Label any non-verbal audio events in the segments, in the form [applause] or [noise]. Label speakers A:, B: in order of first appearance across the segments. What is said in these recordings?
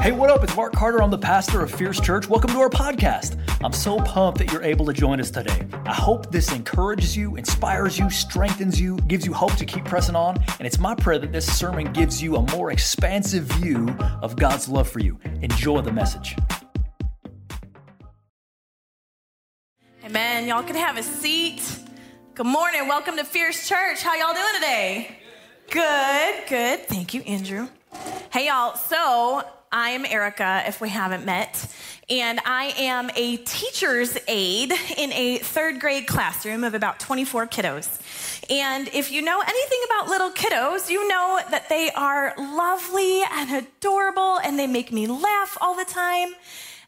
A: Hey, what up? It's Mark Carter. I'm the pastor of Fierce Church. Welcome to our podcast. I'm so pumped that you're able to join us today. I hope this encourages you, inspires you, strengthens you, gives you hope to keep pressing on. And it's my prayer that this sermon gives you a more expansive view of God's love for you. Enjoy the message.
B: Amen. Y'all can have a seat. Good morning. Welcome to Fierce Church. How y'all doing today? Good, good. Thank you, Andrew. Hey, y'all. So, I am Erica, if we haven't met, and I am a teacher's aide in a third grade classroom of about 24 kiddos. And if you know anything about little kiddos, you know that they are lovely and adorable, and they make me laugh all the time.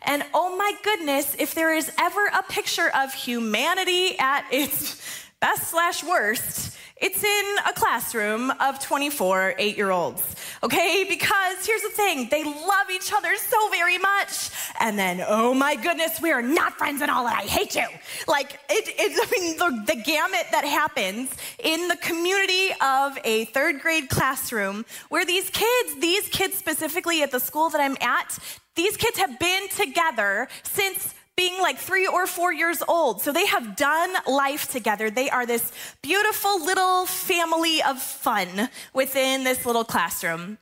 B: And oh my goodness, if there is ever a picture of humanity at its best slash worst, it's in a classroom of 24 eight year olds, okay? Because here's the thing they love each other so very much. And then, oh my goodness, we are not friends at all and I hate you. Like, it, it, [laughs] I mean, the, the gamut that happens in the community of a third grade classroom where these kids, these kids specifically at the school that I'm at, these kids have been together since being like three or four years old. So they have done life together. They are this beautiful little family of fun within this little classroom.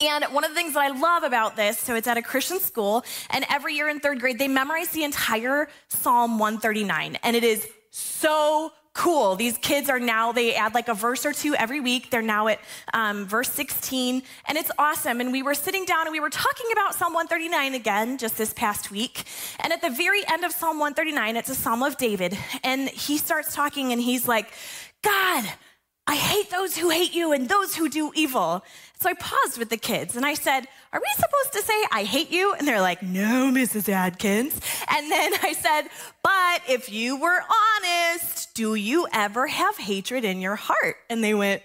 B: And one of the things that I love about this, so it's at a Christian school, and every year in third grade, they memorize the entire Psalm 139. And it is so cool. These kids are now, they add like a verse or two every week. They're now at um, verse 16, and it's awesome. And we were sitting down and we were talking about Psalm 139 again just this past week. And at the very end of Psalm 139, it's a Psalm of David. And he starts talking and he's like, God, I hate those who hate you and those who do evil. So I paused with the kids and I said, Are we supposed to say, I hate you? And they're like, No, Mrs. Adkins. And then I said, But if you were honest, do you ever have hatred in your heart? And they went,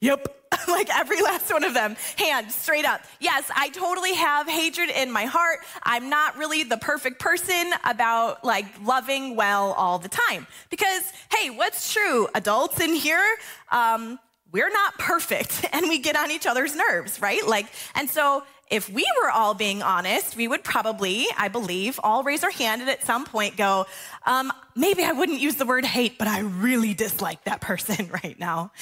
B: Yep. [laughs] like every last one of them, hand straight up. Yes, I totally have hatred in my heart. I'm not really the perfect person about like loving well all the time. Because, hey, what's true? Adults in here, um, we're not perfect [laughs] and we get on each other's nerves, right? Like, and so if we were all being honest, we would probably, I believe, all raise our hand and at some point go, um, maybe I wouldn't use the word hate, but I really dislike that person [laughs] right now.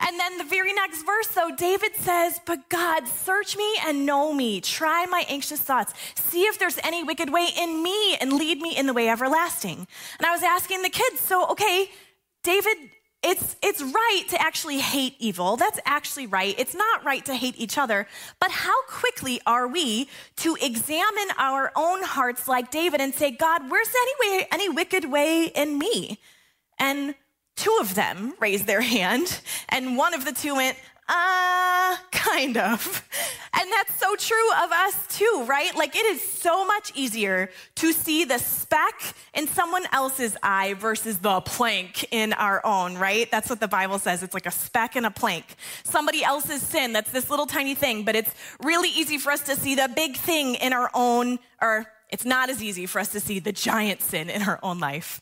B: And then the very next verse, though, David says, But God, search me and know me. Try my anxious thoughts. See if there's any wicked way in me and lead me in the way everlasting. And I was asking the kids, so, okay, David it's, it's right to actually hate evil. That's actually right. It's not right to hate each other. But how quickly are we to examine our own hearts like David and say, God, where's any way, any wicked way in me? And two of them raised their hand, and one of the two went, uh, kind of. And that's so true of us too, right? Like it is so much easier to see the speck in someone else's eye versus the plank in our own, right? That's what the Bible says. It's like a speck and a plank. Somebody else's sin, that's this little tiny thing, but it's really easy for us to see the big thing in our own, or it's not as easy for us to see the giant sin in our own life.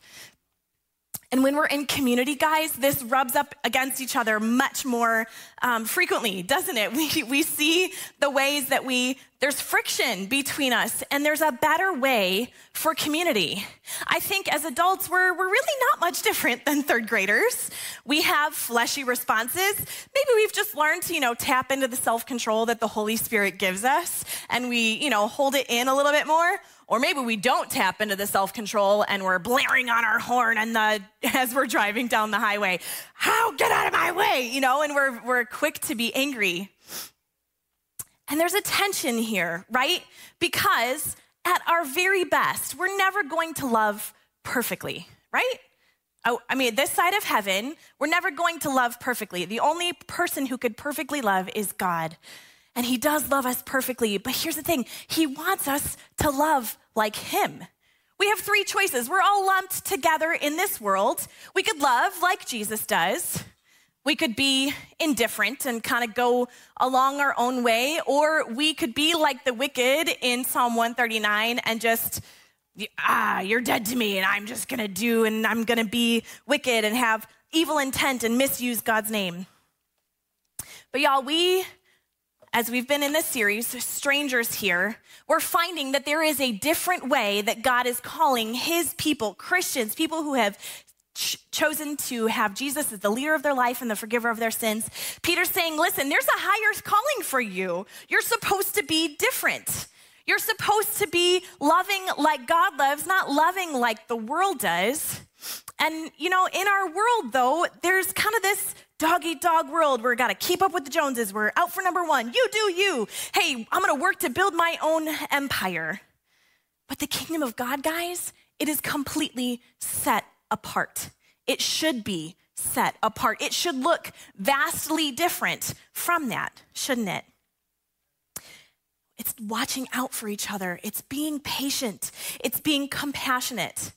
B: And when we're in community, guys, this rubs up against each other much more um, frequently, doesn't it? [laughs] We, we see the ways that we, there's friction between us, and there's a better way for community. I think as adults, we're, we're really not much different than third graders. We have fleshy responses. Maybe we've just learned to, you know, tap into the self control that the Holy Spirit gives us, and we, you know, hold it in a little bit more or maybe we don't tap into the self control and we're blaring on our horn and the, [laughs] as we're driving down the highway. How? Get out of my way, you know, and we're, we're quick to be angry. And there's a tension here, right? Because at our very best, we're never going to love perfectly, right? Oh, I mean, this side of heaven, we're never going to love perfectly. The only person who could perfectly love is God. And he does love us perfectly. But here's the thing he wants us to love like him. We have three choices. We're all lumped together in this world. We could love like Jesus does. We could be indifferent and kind of go along our own way, or we could be like the wicked in Psalm 139 and just, ah, you're dead to me, and I'm just gonna do, and I'm gonna be wicked and have evil intent and misuse God's name. But y'all, we as we've been in this series, Strangers Here, we're finding that there is a different way that God is calling his people, Christians, people who have ch- chosen to have Jesus as the leader of their life and the forgiver of their sins. Peter's saying, listen, there's a higher calling for you. You're supposed to be different. You're supposed to be loving like God loves, not loving like the world does. And, you know, in our world, though, there's kind of this dog eat dog world where we got to keep up with the Joneses. We're out for number one. You do you. Hey, I'm to work to build my own empire. But the kingdom of God, guys, it is completely set apart. It should be set apart. It should look vastly different from that, shouldn't it? It's watching out for each other. It's being patient. It's being compassionate.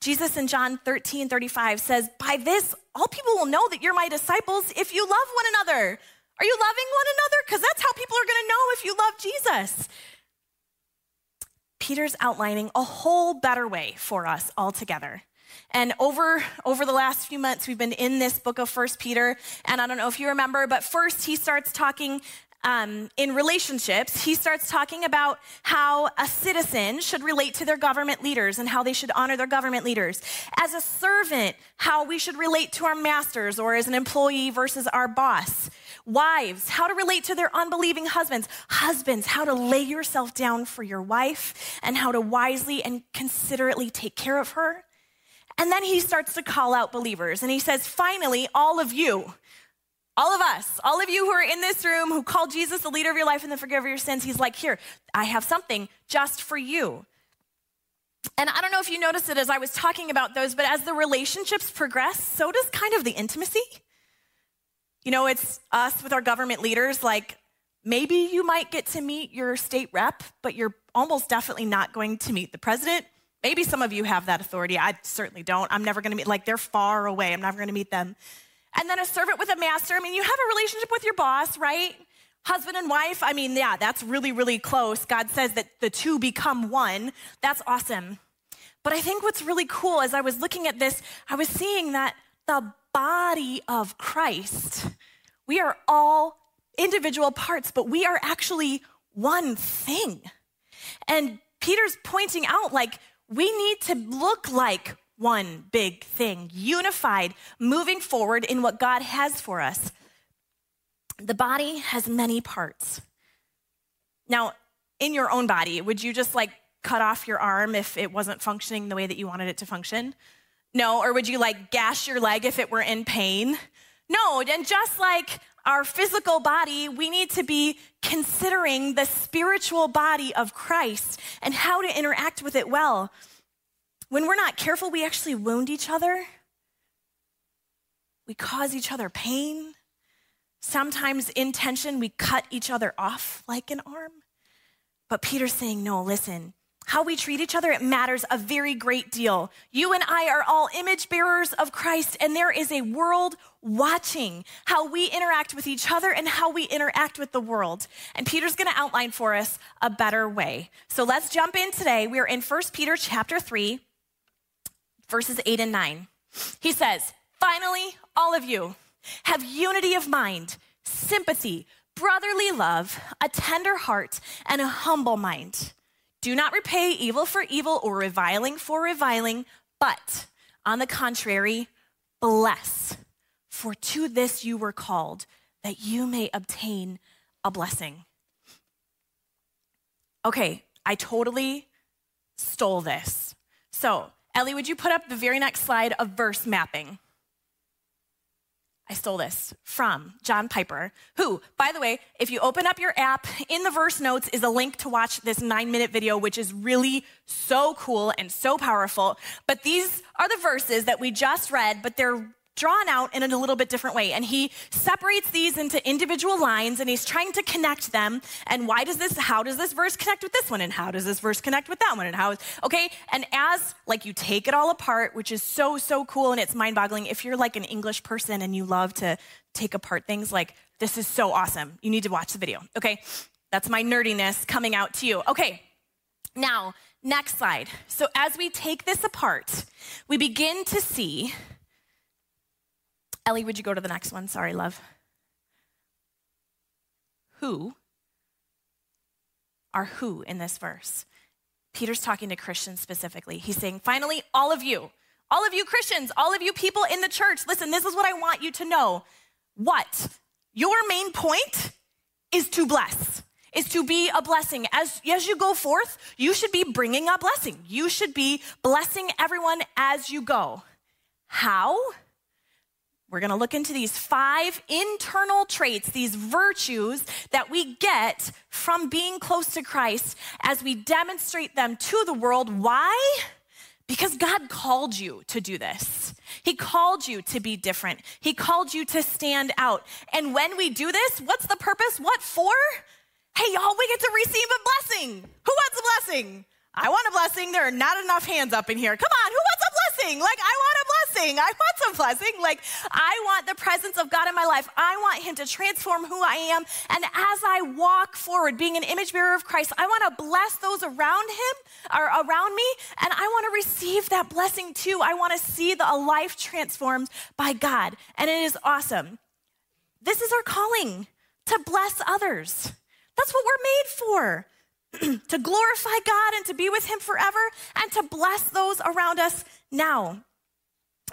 B: Jesus in John 13, 35 says, By this, all people will know that you're my disciples if you love one another. Are you loving one another? Because that's how people are going to know if you love Jesus. Peter's outlining a whole better way for us all together. And over, over the last few months, we've been in this book of First Peter. And I don't know if you remember, but first he starts talking um, in relationships, he starts talking about how a citizen should relate to their government leaders and how they should honor their government leaders. As a servant, how we should relate to our masters or as an employee versus our boss. Wives, how to relate to their unbelieving husbands. Husbands, how to lay yourself down for your wife and how to wisely and considerately take care of her. And then he starts to call out believers and he says, finally, all of you all of us, all of you who are in this room who call Jesus the leader of your life and the forgiver of your sins, he's like, Here, I have something just for you. And I don't know if you noticed it as I was talking about those, but as the relationships progress, so does kind of the intimacy. You know, it's us with our government leaders, like maybe you might get to meet your state rep, but you're almost definitely not going to meet the president. Maybe some of you have that authority. I certainly don't. I'm never going to meet, like, they're far away. I'm never going to meet them. And then a servant with a master. I mean, you have a relationship with your boss, right? Husband and wife. I mean, yeah, that's really, really close. God says that the two become one. That's awesome. But I think what's really cool as I was looking at this, I was seeing that the body of Christ, we are all individual parts, but we are actually one thing. And Peter's pointing out, like, we need to look like one big thing, unified, moving forward in what God has for us. The body has many parts. Now, in your own body, would you just like cut off your arm if it wasn't functioning the way that you wanted it to function? No, or would you like gash your leg if it were in pain? No, and just like our physical body, we need to be considering the spiritual body of Christ and how to interact with it well. When we're not careful, we actually wound each other. We cause each other pain. Sometimes in tension, we cut each other off like an arm. But Peter's saying, no, listen, how we treat each other, it matters a very great deal. You and I are all image bearers of Christ, and there is a world watching how we interact with each other and how we interact with the world. And Peter's going to outline for us a better way. So let's jump in today. We're in 1 Peter chapter 3, verses 8 and 9. He says, Finally, all of you have unity of mind, sympathy, brotherly love, a tender heart, and a humble mind. Do not repay evil for evil or reviling for reviling, but on the contrary, bless. For to this you were called, that you may obtain a blessing. Okay, I totally stole this. So, Ellie, would you put up the very next slide of verse mapping? I stole this from John Piper, who, by the way, if you open up your app, in the verse notes is a link to watch this nine minute video, which is really so cool and so powerful. But these are the verses that we just read, but they're drawn out in a little bit different way. And he separates these into individual lines and he's trying to connect them. And why does this, how does this verse connect with this one? And how does this verse connect with that one? And how is, okay. And as like you take it all apart, which is so, so cool and it's mind boggling. If you're like an English person and you love to take apart things, like this is so awesome. You need to watch the video. Okay. That's my nerdiness coming out to you. Okay. Now, next slide. So as we take this apart, we begin to see Ellie, would you go to the next one? Sorry, love. who are who in this verse? Peter's talking to Christians specifically. He's saying, finally, all of you, all of you Christians, all of you people in the church, listen, this is what I want you to know. What? Your main point is to bless, is to be a blessing. As, as you go forth, you should be bringing a blessing. You should be blessing everyone as you go. How? We're going to look into these five internal traits, these virtues that we get from being close to Christ as we demonstrate them to the world. Why? Because God called you to do this. He called you to be different. He called you to stand out. And when we do this, what's the purpose? What for? Hey, y'all, we get to receive a blessing. Who wants a blessing? I want a blessing. There are not enough hands up in here. Come on, who wants a blessing? Like, I want a blessing. I want some blessing. Like, I want the presence of God in my life. I want Him to transform who I am. And as I walk forward, being an image bearer of Christ, I want to bless those around Him or around me. And I want to receive that blessing too. I want to see the, a life transformed by God. And it is awesome. This is our calling to bless others. That's what we're made for. [clears throat] to glorify God and to be with Him forever and to bless those around us now.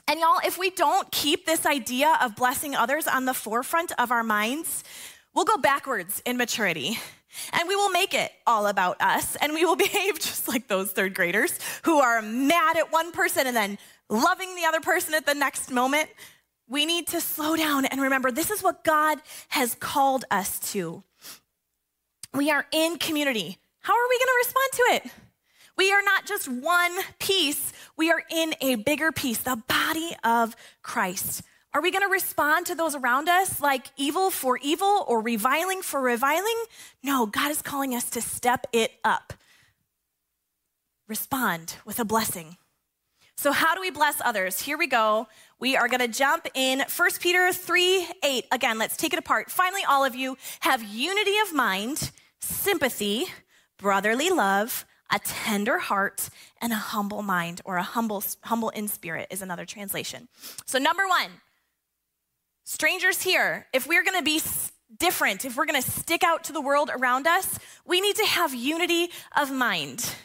B: And y'all, if we don't keep this idea of blessing others on the forefront of our minds, we'll go backwards in maturity. And we will make it all about us. And we will [laughs] behave just like those third graders who are mad at one person and then loving the other person at the next moment. We need to slow down and remember this is what God has called us to. We are in community. How are we going to respond to it? We are not just one piece, we are in a bigger piece, the body of Christ. Are we going to respond to those around us like evil for evil or reviling for reviling? No, God is calling us to step it up. Respond with a blessing. So, how do we bless others? Here we go. We are going to jump in 1 Peter 3 8. Again, let's take it apart. Finally, all of you have unity of mind, sympathy, brotherly love, a tender heart, and a humble mind, or a humble, humble in spirit is another translation. So, number one, strangers here, if we're gonna be different, if we're gonna stick out to the world around us, we need to have unity of mind.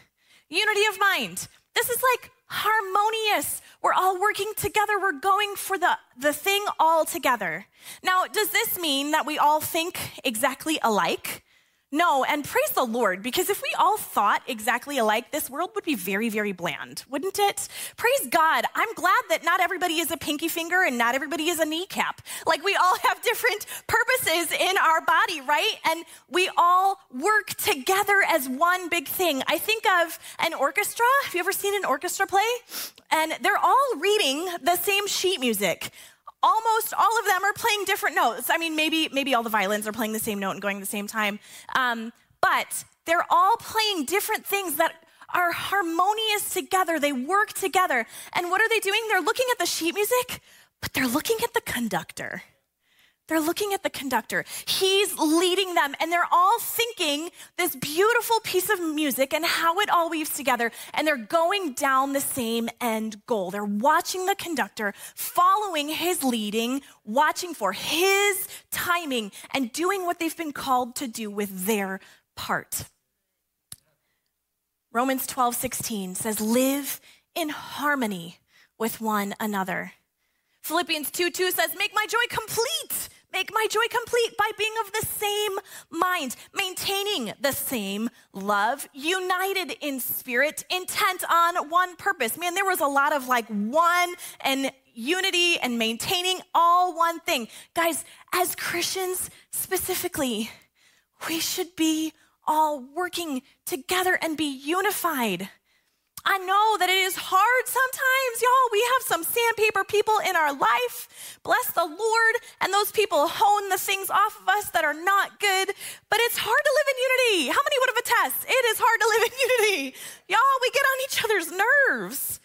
B: Unity of mind. This is like harmonious. We're all working together. We're going for the, the thing all together. Now, does this mean that we all think exactly alike? No, and praise the Lord, because if we all thought exactly alike, this world would be very, very bland, wouldn't it? Praise God. I'm glad that not everybody is a pinky finger and not everybody is a kneecap. Like we all have different purposes in our body, right? And we all work together as one big thing. I think of an orchestra. Have you ever seen an orchestra play? And they're all reading the same sheet music almost all of them are playing different notes. I mean, maybe maybe all the violins are playing the same note and going at the same time, um, but they're all playing different things that are harmonious together. They work together. And what are they doing? They're looking at the sheet music, but they're looking at the conductor. They're looking at the conductor. He's leading them, and they're all thinking this beautiful piece of music and how it all weaves together. And they're going down the same end goal. They're watching the conductor, following his leading, watching for his timing, and doing what they've been called to do with their part. Romans 12, 16 says, Live in harmony with one another. Philippians 2 2 says, Make my joy complete Make my joy complete by being of the same mind, maintaining the same love, united in spirit, intent on one purpose. Man, there was a lot of like one and unity and maintaining all one thing. Guys, as Christians specifically, we should be all working together and be unified. I know that it is hard sometimes, y'all. We have some sandpaper people in our life. Bless the Lord. And those people hone the things off of us that are not good. But it's hard to live in unity. How many would have attest? It is hard to live in [laughs] unity. Y'all, we get on each other's nerves.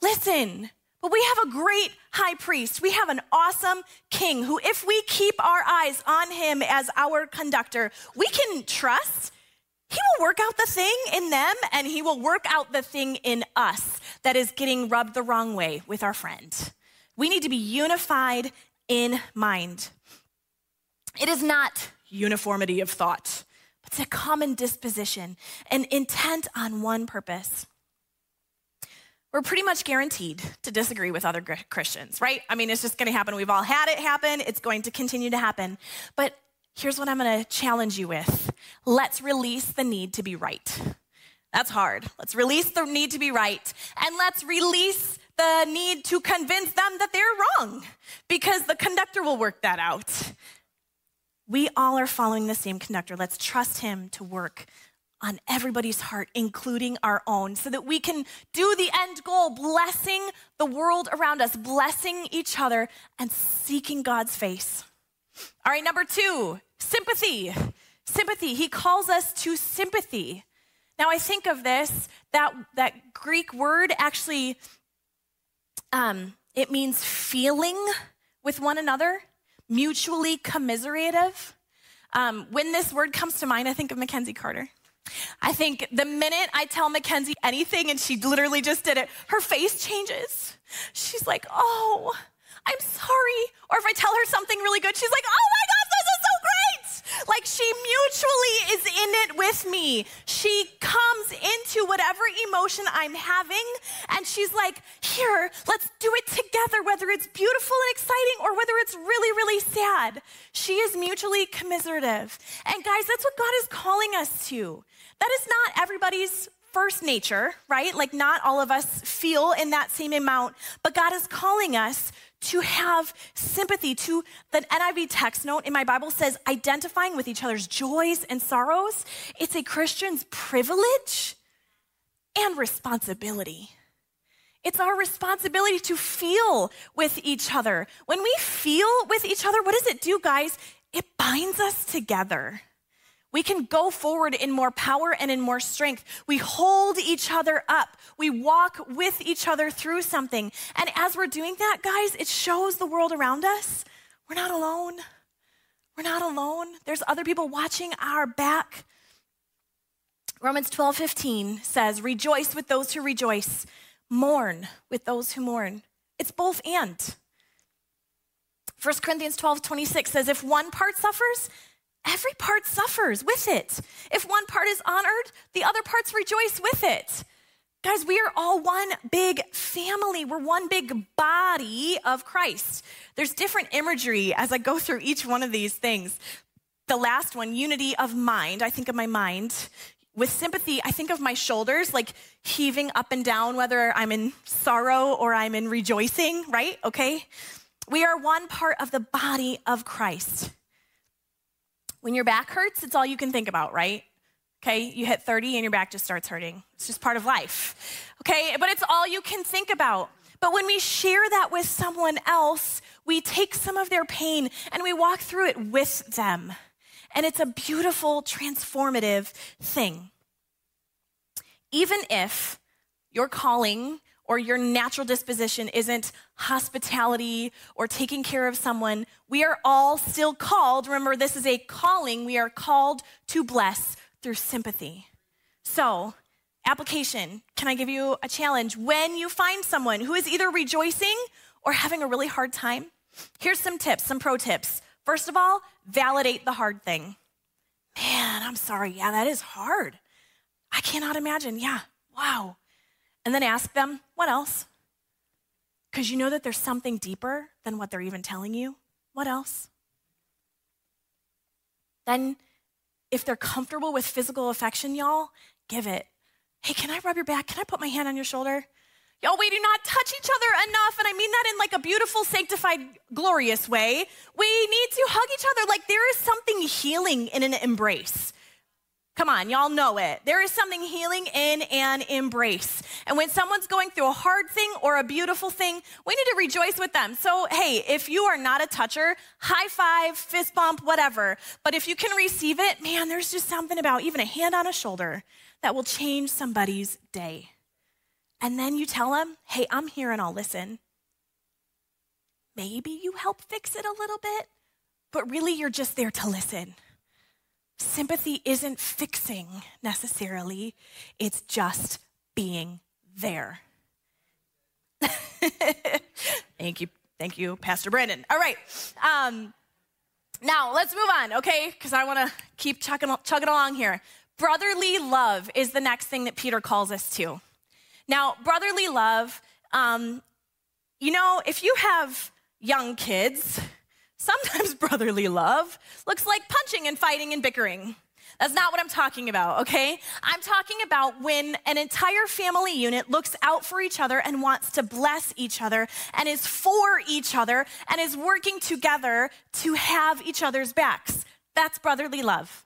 B: Listen, but we have a great high priest. We have an awesome king who, if we keep our eyes on him as our conductor, we can trust he will work out the thing in them and he will work out the thing in us that is getting rubbed the wrong way with our friend. We need to be unified in mind. It is not uniformity of thought, but it's a common disposition, an intent on one purpose. We're pretty much guaranteed to disagree with other Christians, right? I mean, it's just going to happen. We've all had it happen. It's going to continue to happen. But here's what I'm going to challenge you with let's release the need to be right. That's hard. Let's release the need to be right and let's release the need to convince them that they're wrong because the conductor will work that out. We all are following the same conductor. Let's trust him to work on everybody's heart, including our own, so that we can do the end goal, blessing the world around us, blessing each other, and seeking God's face. All right, number two, sympathy. Sympathy. He calls us to sympathy. Now, I think of this, that, that Greek word actually, um, it means feeling with one another, mutually commiserative. Um, when this word comes to mind, I think of Mackenzie Carter. I think the minute I tell Mackenzie anything and she literally just did it, her face changes. She's like, oh, I'm sorry. Or if I tell her something really good, she's like, oh my gosh, this is so great. Like she mutually is in it with me. She comes into whatever emotion I'm having and she's like, here, let's do it together, whether it's beautiful and exciting or whether it's really, really sad. She is mutually commiserative. And guys, that's what God is calling us to. That is not everybody's first nature, right? Like, not all of us feel in that same amount, but God is calling us to have sympathy. To the NIV text note in my Bible says identifying with each other's joys and sorrows. It's a Christian's privilege and responsibility. It's our responsibility to feel with each other. When we feel with each other, what does it do, guys? It binds us together. We can go forward in more power and in more strength. We hold each other up. We walk with each other through something. And as we're doing that, guys, it shows the world around us we're not alone. We're not alone. There's other people watching our back. Romans 12, 15 says, Rejoice with those who rejoice, mourn with those who mourn. It's both and. 1 Corinthians 12, 26 says, If one part suffers, every part suffers with it. If one part is honored, the other parts rejoice with it. Guys, we are all one big family. We're one big body of Christ. There's different imagery as I go through each one of these things. The last one, unity of mind, I think of my mind. With sympathy, I think of my shoulders like heaving up and down, whether I'm in sorrow or I'm in rejoicing, right? Okay? We are one part of the body of Christ. When your back hurts, it's all you can think about, right? Okay, you hit 30 and your back just starts hurting. It's just part of life. Okay, but it's all you can think about. But when we share that with someone else, we take some of their pain and we walk through it with them. And it's a beautiful, transformative thing. Even if your calling or your natural disposition isn't hospitality or taking care of someone, we are all still called. Remember, this is a calling. We are called to bless through sympathy. So, application can I give you a challenge? When you find someone who is either rejoicing or having a really hard time, here's some tips, some pro tips. First of all, validate the hard thing. Man, I'm sorry. Yeah, that is hard. I cannot imagine. Yeah, wow. And then ask them, what else? Because you know that there's something deeper than what they're even telling you. What else? Then, if they're comfortable with physical affection, y'all, give it. Hey, can I rub your back? Can I put my hand on your shoulder? Y'all, we do not touch each other enough, and I mean that in like a beautiful, sanctified, glorious way. We need to hug each other. Like there is something healing in an embrace. Come on, y'all know it. There is something healing in an embrace. And when someone's going through a hard thing or a beautiful thing, we need to rejoice with them. So, hey, if you are not a toucher, high five, fist bump, whatever. But if you can receive it, man, there's just something about even a hand on a shoulder that will change somebody's day. And then you tell them, hey, I'm here and I'll listen. Maybe you help fix it a little bit, but really you're just there to listen. Sympathy isn't fixing necessarily, it's just being there. [laughs] thank you. Thank you, Pastor Brandon. All right. Um, Now, let's move on, okay? Because I want to keep chugging, chugging along here. Brotherly love is the next thing that Peter calls us to. Now, brotherly love, um, you know, if you have young kids, sometimes [laughs] brotherly love looks like punching and fighting and bickering. That's not what I'm talking about, okay? I'm talking about when an entire family unit looks out for each other and wants to bless each other and is for each other and is working together to have each other's backs. That's brotherly love.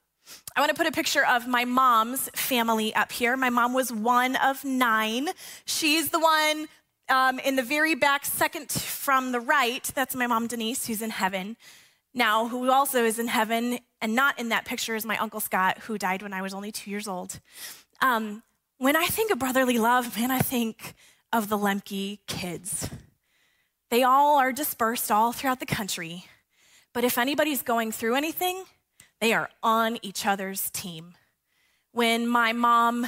B: I want to put a picture of my mom's family up here. My mom was one of nine. She's the one um, in the very back, second from the right. That's my mom, Denise, who's in heaven now, who also is in heaven and not in that picture is my Uncle Scott, who died when I was only two years old. Um, when I think of brotherly love, man, I think of the Lemke kids. They all are dispersed all throughout the country. But if anybody's going through anything, they are on each other's team. When my mom,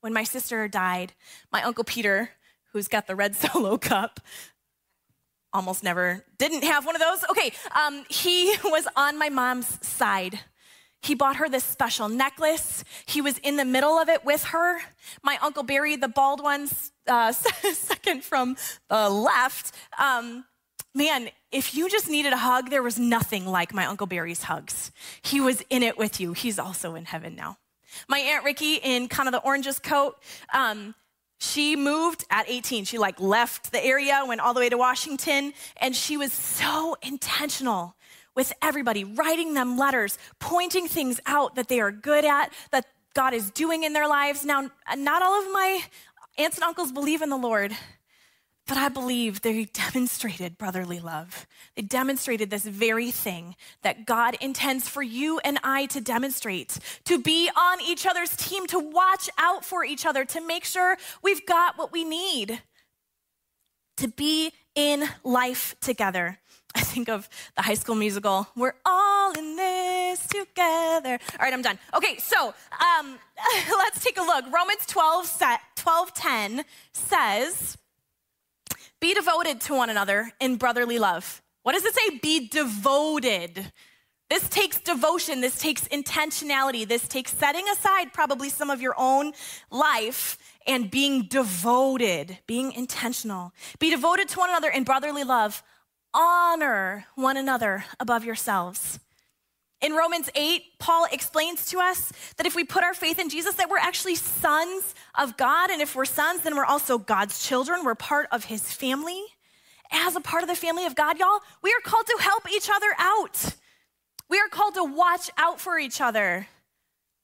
B: when my sister died, my Uncle Peter, who's got the red [laughs] solo cup, almost never didn't have one of those. Okay, um, he [laughs] was on my mom's side. He bought her this special necklace. He was in the middle of it with her. My uncle Barry, the bald one, uh, [laughs] second from the left. Um, man, if you just needed a hug, there was nothing like my uncle Barry's hugs. He was in it with you. He's also in heaven now. My aunt Ricky, in kind of the oranges coat, um, she moved at 18. She like left the area, went all the way to Washington, and she was so intentional with everybody, writing them letters, pointing things out that they are good at, that God is doing in their lives. Now, not all of my aunts and uncles believe in the Lord, but I believe they demonstrated brotherly love. They demonstrated this very thing that God intends for you and I to demonstrate to be on each other's team, to watch out for each other, to make sure we've got what we need, to be in life together. I think of the high school musical, We're all in this together. All right, I'm done. Okay, so um, [laughs] let's take a look. Romans 12, 12 10 says, be devoted to one another in brotherly love. What does it say? Be devoted. This takes devotion. This takes intentionality. This takes setting aside probably some of your own life and being devoted, being intentional. Be devoted to one another in brotherly love. Honor one another above yourselves. In Romans 8, Paul explains to us that if we put our faith in Jesus, that we're actually sons of God. And if we're sons, then we're also God's children. We're part of his family. As a part of the family of God, y'all, we are called to help each other out. We are called to watch out for each other.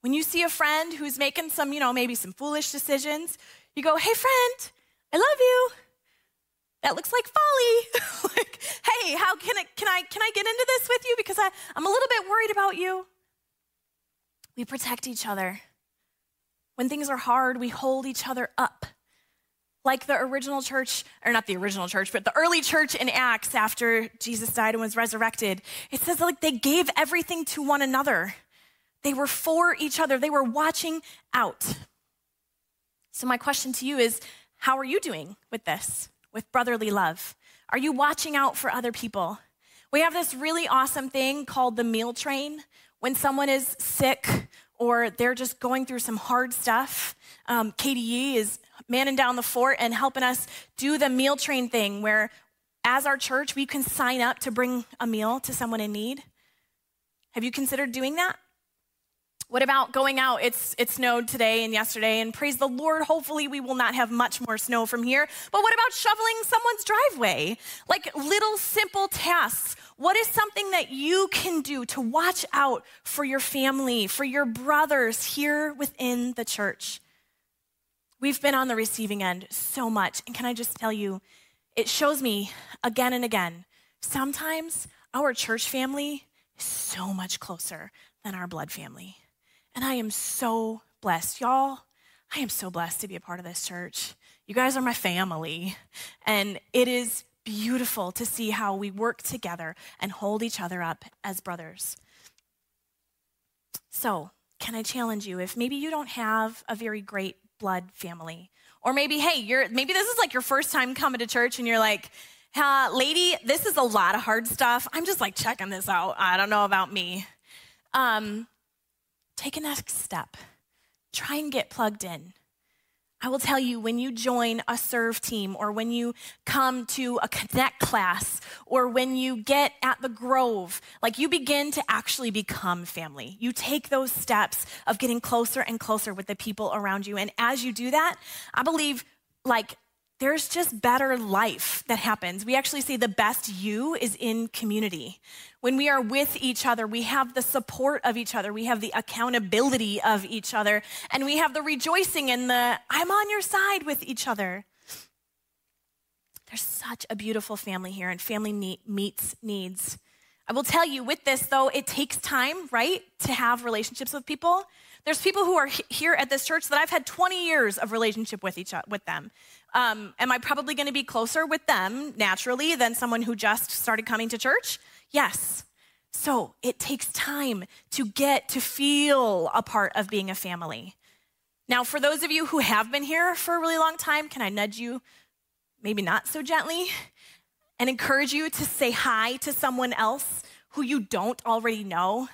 B: When you see a friend who's making some, you know, maybe some foolish decisions, you go, hey, friend, I love you that looks like folly. [laughs] like, hey, how can I, can I can I get into this with you because I, I'm a little bit worried about you. We protect each other. When things are hard, we hold each other up. Like the original church, or not the original church, but the early church in Acts after Jesus died and was resurrected, it says like they gave everything to one another. They were for each other, they were watching out. So, my question to you is how are you doing with this? With brotherly love? Are you watching out for other people? We have this really awesome thing called the meal train. When someone is sick or they're just going through some hard stuff, um, is manning down the fort and helping us do the meal train thing where, as our church, we can sign up to bring a meal to someone in need. Have you considered doing that? What about going out? It's it snowed today and yesterday, and praise the Lord, hopefully we will not have much more snow from here. But what about shoveling someone's driveway? Like little simple tasks. What is something that you can do to watch out for your family, for your brothers here within the church? We've been on the receiving end so much. And can I just tell you, it shows me again and again, sometimes our church family is so much closer than our blood family. And I am so blessed. Y'all, I am so blessed to be a part of this church. You guys are my family. And it is beautiful to see how we work together and hold each other up as brothers. So, can I challenge you if maybe you don't have a very great blood family, or maybe, hey, you're maybe this is like your first time coming to church and you're like, Uh, lady, this is a lot of hard stuff. I'm just like checking this out. I don't know about me. Um, take a next step. Try and get plugged in. I will tell you when you join a serve team or when you come to a connect class or when you get at the grove, like you begin to actually become family. You take those steps of getting closer and closer with the people around you. And as you do that, I believe like there's just better life that happens. We actually say the best you is in community. When we are with each other, we have the support of each other, we have the accountability of each other, and we have the rejoicing and the I'm on your side with each other. There's such a beautiful family here, and family meets needs. I will tell you with this, though, it takes time, right, to have relationships with people. There's people who are here at this church that I've had 20 years of relationship with each with them. Um, am I probably going to be closer with them naturally than someone who just started coming to church? Yes. So it takes time to get to feel a part of being a family. Now, for those of you who have been here for a really long time, can I nudge you, maybe not so gently, and encourage you to say hi to someone else who you don't already know?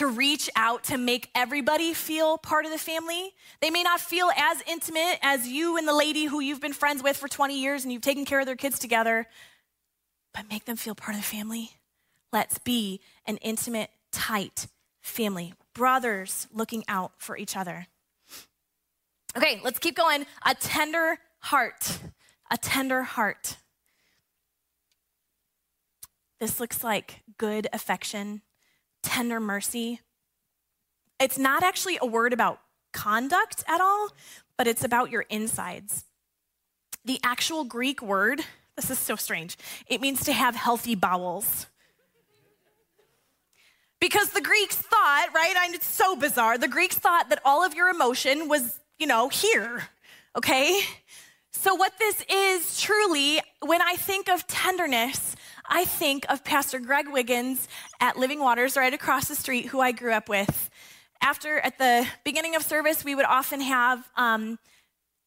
B: To reach out to make everybody feel part of the family. They may not feel as intimate as you and the lady who you've been friends with for 20 years and you've taken care of their kids together, but make them feel part of the family. Let's be an intimate, tight family, brothers looking out for each other. Okay, let's keep going. A tender heart. A tender heart. This looks like good affection tender mercy. It's not actually a word about conduct at all, but it's about your insides. The actual Greek word, this is so strange, it means to have healthy bowels. Because the Greeks thought, right? And it's so bizarre. The Greeks thought that all of your emotion was, you know, here, okay? So, what this is truly, when I think of tenderness, I think of Pastor Greg Wiggins at Living Waters right across the street, who I grew up with. After, at the beginning of service, we would often have um,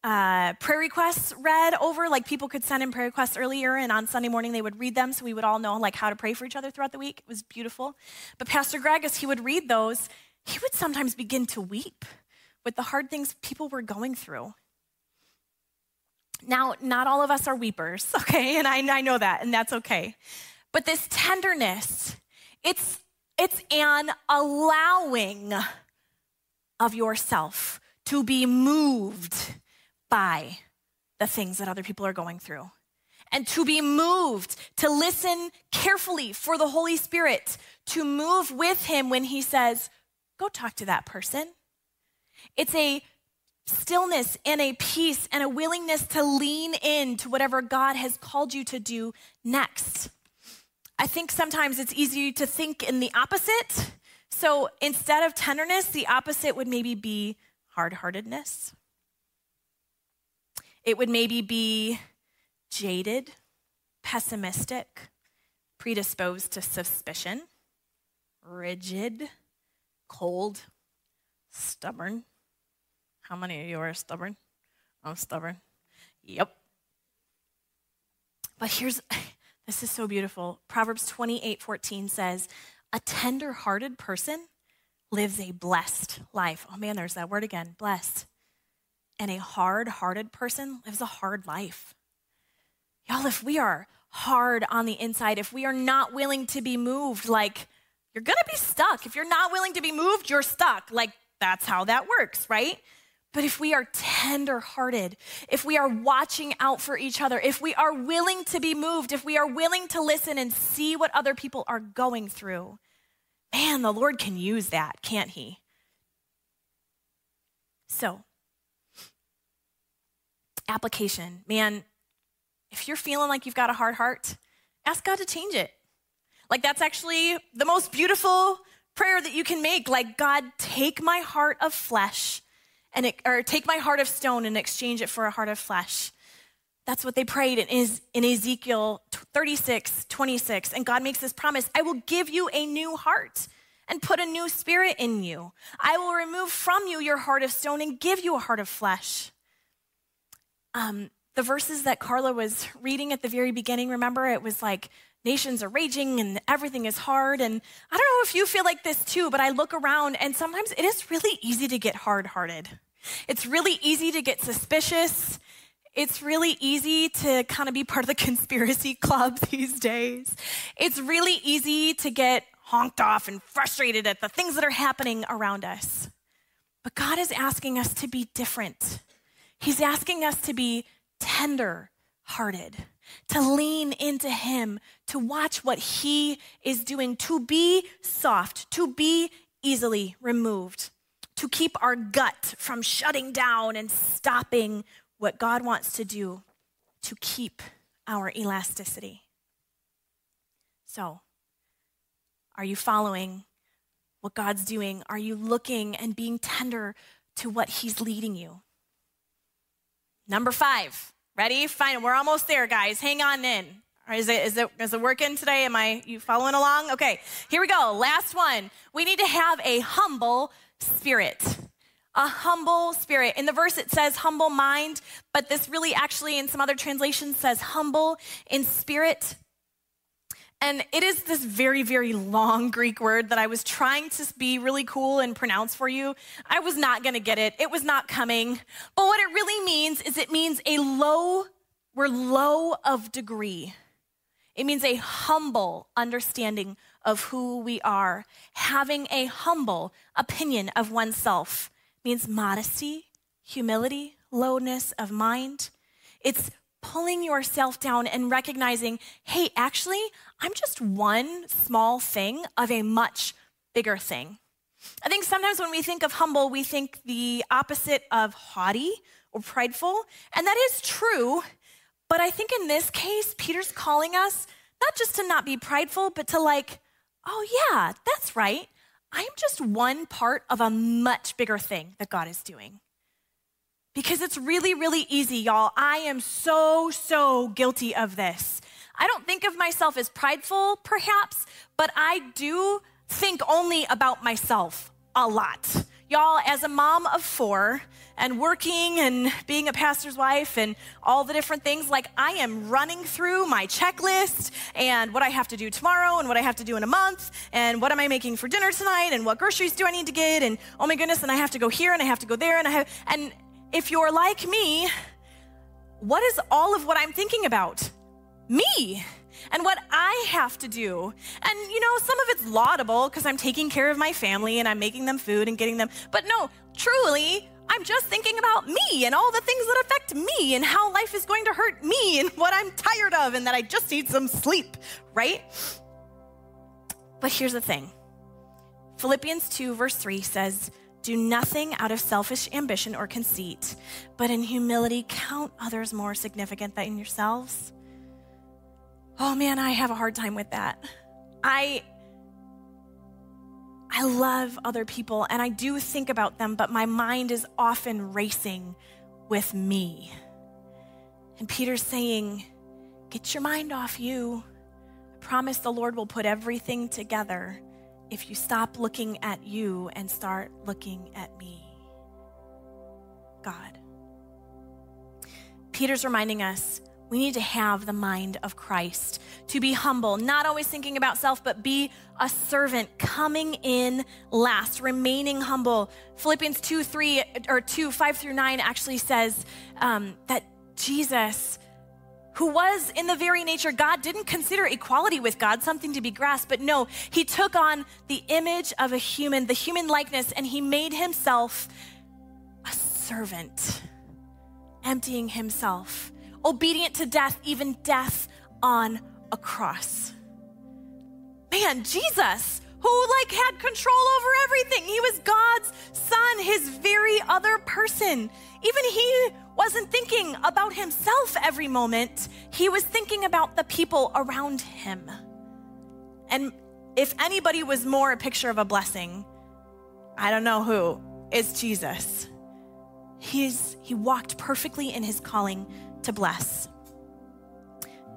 B: uh, prayer requests read over. Like people could send in prayer requests earlier, and on Sunday morning they would read them, so we would all know like how to pray for each other throughout the week. It was beautiful. But Pastor Greg, as he would read those, he would sometimes begin to weep with the hard things people were going through. Now, not all of us are weepers, [laughs] okay? And I, I know that, and that's okay. But this tenderness, it's, it's an allowing of yourself to be moved by the things that other people are going through. And to be moved, to listen carefully for the Holy Spirit, to move with Him when He says, Go talk to that person. It's a stillness and a peace and a willingness to lean into whatever God has called you to do next. I think sometimes it's easy to think in the opposite. So instead of tenderness, the opposite would maybe be hard heartedness. It would maybe be jaded, pessimistic, predisposed to suspicion, rigid, cold, stubborn how many of you are stubborn? I'm stubborn. Yep. But here's [laughs] this is so beautiful. Proverbs 28 14 says, A tender hearted person lives a blessed life. Oh man, there's that word again blessed. And a hard hearted person lives a hard life. Y'all, if we are hard on the inside, if we are not willing to be moved, like you're gonna be stuck. If you're not willing to be moved, you're stuck. Like that's how that works, right? But if we are tender-hearted, if we are watching out for each other, if we are willing to be moved, if we are willing to listen and see what other people are going through, man, the Lord can use that, can't He? So, application. Man, if you're feeling like you've got a hard heart, ask God to change it. Like, that's actually the most beautiful prayer that you can make. Like, God, take my heart of flesh and it, or take my heart of stone and exchange it for a heart of flesh. That's what they prayed in, Ezekiel 36, 26. And God makes this promise I will give you a new heart and put a new spirit in you. I will remove from you your heart of stone and give you a heart of flesh. Um, the verses that Carla was reading at the very beginning, remember? It was like, nations are raging and everything is hard. And I don't know if you feel like this too, but I look around and sometimes it is really easy to get hard hearted. It's really easy to get suspicious. It's really easy to kind of be part of the [laughs] conspiracy club these days. It's really easy to get honked off and frustrated at the things that are happening around us. But God is asking us to be different. He's asking us to be tender hearted, to lean into Him, to watch what He is doing, to be soft, to be easily removed, to keep our gut from shutting down and stopping what God wants to do, to keep our elasticity. So, are you following what God's doing? Are you looking and being tender to what He's leading you? Number five, ready? Fine, we're almost there, guys. Hang on in. Is it, is, it, is it working today? Am I you following along? Okay, here we go. Last one. We need to have a humble spirit. A humble spirit. In the verse, it says humble mind, but this really actually, in some other translations, says humble in spirit. And it is this very, very long Greek word that I was trying to be really cool and pronounce for you. I was not going to get it. It was not coming. But what it really means is it means a low, we're low of degree. It means a humble understanding of who we are. Having a humble opinion of oneself means modesty, humility, lowness of mind. It's pulling yourself down and recognizing, hey, actually, I'm just one small thing of a much bigger thing. I think sometimes when we think of humble, we think the opposite of haughty or prideful, and that is true. But I think in this case, Peter's calling us not just to not be prideful, but to like, oh, yeah, that's right. I'm just one part of a much bigger thing that God is doing. Because it's really, really easy, y'all. I am so, so guilty of this. I don't think of myself as prideful, perhaps, but I do think only about myself a lot. Y'all, as a mom of four and working and being a pastor's wife and all the different things, like I am running through my checklist and what I have to do tomorrow and what I have to do in a month and what am I making for dinner tonight and what groceries do I need to get and oh my goodness, and I have to go here and I have to go there and I have, and if you're like me, what is all of what I'm thinking about? Me and what I have to do. And you know, some of it's laudable because I'm taking care of my family and I'm making them food and getting them. But no, truly, I'm just thinking about me and all the things that affect me and how life is going to hurt me and what I'm tired of and that I just need some sleep, right? But here's the thing Philippians 2, verse 3 says, do nothing out of selfish ambition or conceit, but in humility count others more significant than yourselves. Oh man, I have a hard time with that. I I love other people and I do think about them, but my mind is often racing with me. And Peter's saying, Get your mind off you. I promise the Lord will put everything together if you stop looking at you and start looking at me. God. Peter's reminding us we need to have the mind of Christ, to be humble, not always thinking about self, but be a servant, coming in last, remaining humble. Philippians 2 3 or 2 5 through 9 actually says um, that Jesus who was in the very nature God, didn't consider equality with God something to be grasped, but no, he took on the image of a human, the human likeness, and he made himself a servant, emptying himself, obedient to death, even death on a cross. Man, Jesus, who like had control over everything, he was God's son, his very other person. Even he wasn't thinking about himself every moment, he was thinking about the people around him. And if anybody was more a picture of a blessing, I don't know who, is Jesus. He's, he walked perfectly in his calling to bless.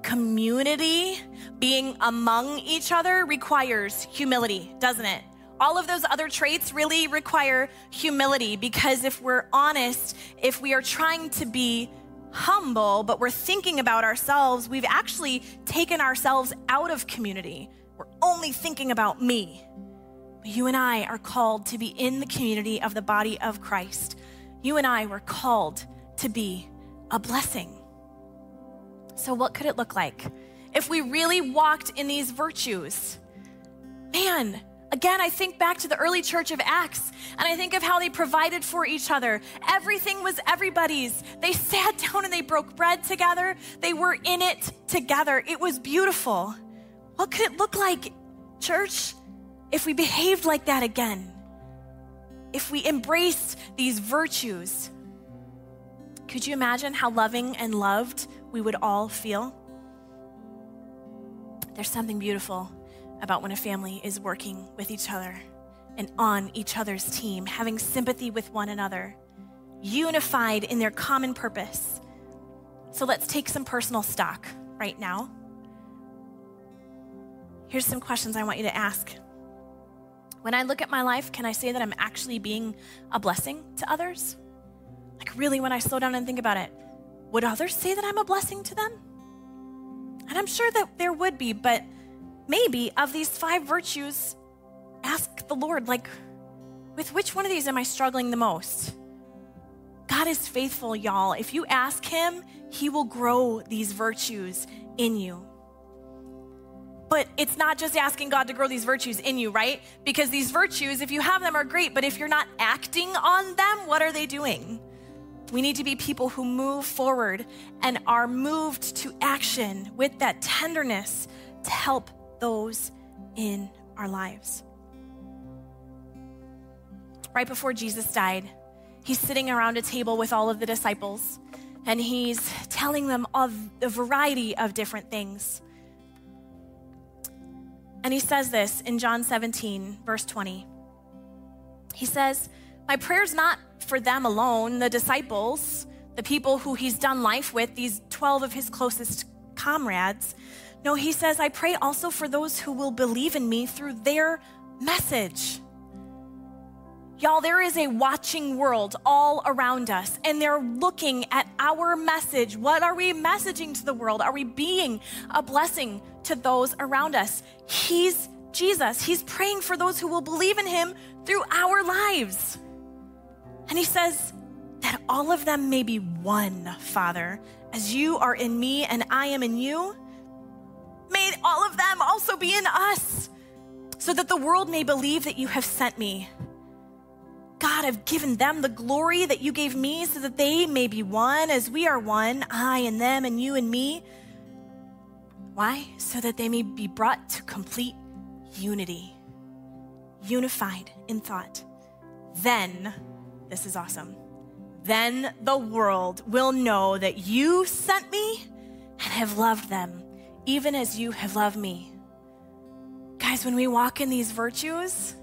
B: Community, being among each other, requires humility, doesn't it? all of those other traits really require humility because if we're honest, if we are trying to be humble, but we're thinking about ourselves, we've actually taken ourselves out of community. We're only thinking about me. But you and I are called to be in the community of the body of Christ. You and I were called to be a blessing. So, what could it look like if we really walked in these virtues? Man, Again, I think back to the early church of Acts and I think of how they provided for each other. Everything was everybody's. They sat [laughs] down and they broke bread together. They were in it together. It was beautiful. What could it look like, church, if we behaved like that again? If we embraced these virtues? Could you imagine how loving and loved we would all feel? There's something beautiful about when a family is working with each other and on each other's team, having sympathy with one another, unified in their common purpose. So let's take some personal stock right now. Here's some questions I want you to ask. When I look at my life, can I say that I'm actually being a blessing to others? Like, really, when I slow down and think about it, would others say that I'm a blessing to them? And I'm sure that there would be, but maybe of these five virtues, ask the Lord, like, with which one of these am I struggling the most? God is faithful, y'all. If you ask Him, He will grow these virtues in you. But it's not just asking God to grow these virtues in you, right? Because these virtues, if you have them, are great, but if you're not acting on them, what are they doing? We need to be people who move forward and are moved to action with that tenderness to help those in our lives. Right before Jesus died, he's sitting around a table with all of the disciples and he's telling them of a variety of different things. And he says this in John 17, verse 20. He says, My prayer's not for them alone, the disciples, the people who he's done life with, these 12 of his closest comrades. No, he says, I pray also for those who will believe in me through their message. Y'all, there is a watching world all around us, and they're looking at our message. What are we messaging to the world? Are we being a blessing to those around us? He's Jesus. He's praying for those who will believe in him through our lives. And he says, that all of them may be one, Father, as you are in me and I am in you May all of them also be in us, so that the world may believe that you have sent me. God, I've given them the glory that you gave me, so that they may be one as we are one, I and them, and you and me. Why? So that they may be brought to complete unity, unified in thought. Then, this is awesome, then the world will know that you sent me and have loved them even as you have loved me. Guys, when we walk in these virtues,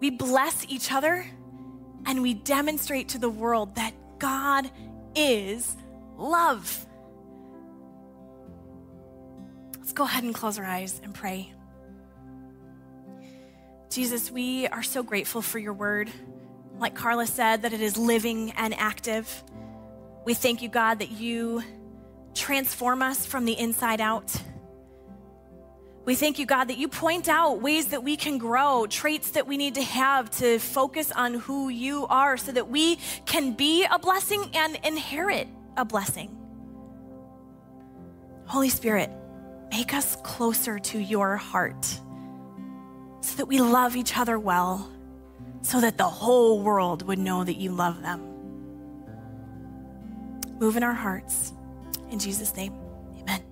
B: we bless each other and we demonstrate to the world that God is love. Let's go ahead and close our eyes and pray. Jesus, we are so grateful for your word. Like Carla said, that it is living and active. We thank you, God, that you transform us from the inside out. We thank you, God, that you point out ways that we can grow, traits that we need to have to focus on who you are so that we can be a blessing and inherit a blessing. Holy Spirit, make us closer to your heart so that we love each other well, so that the whole world would know that you love them. Move in our hearts. In Jesus' name, amen.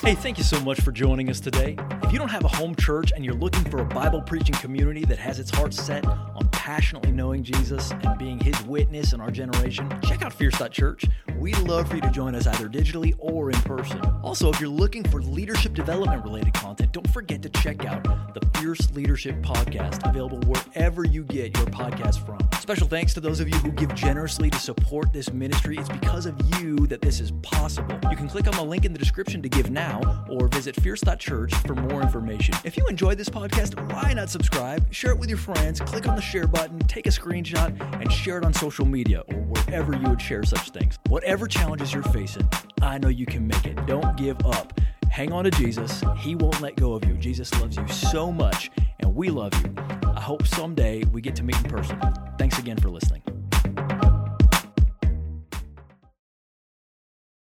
A: Hey, thank you so much for joining us today. If you don't have a home church and you're looking for a Bible preaching community that has its heart set on passionately knowing Jesus and being his witness in our generation, check out Fierce.church. We'd love for you to join us either digitally or in person. Also, if you're looking for leadership development related content, don't forget to check out the Fierce Leadership Podcast, available wherever you get your podcast from. Special thanks to those of you who give generously to support this ministry. It's because of you that this is possible. You can click on the link in the description to give now or visit fierce.church for more information. If you enjoyed this podcast, why not subscribe, share it with your friends, click on the share button, take a screenshot, and share it on social media or wherever you would share such things. Whatever challenges you're facing, I know you can make it. Don't give up. Hang on to Jesus. He won't let go of you. Jesus loves you so much, and we love you. I hope someday we get to meet in person. Thanks again for listening.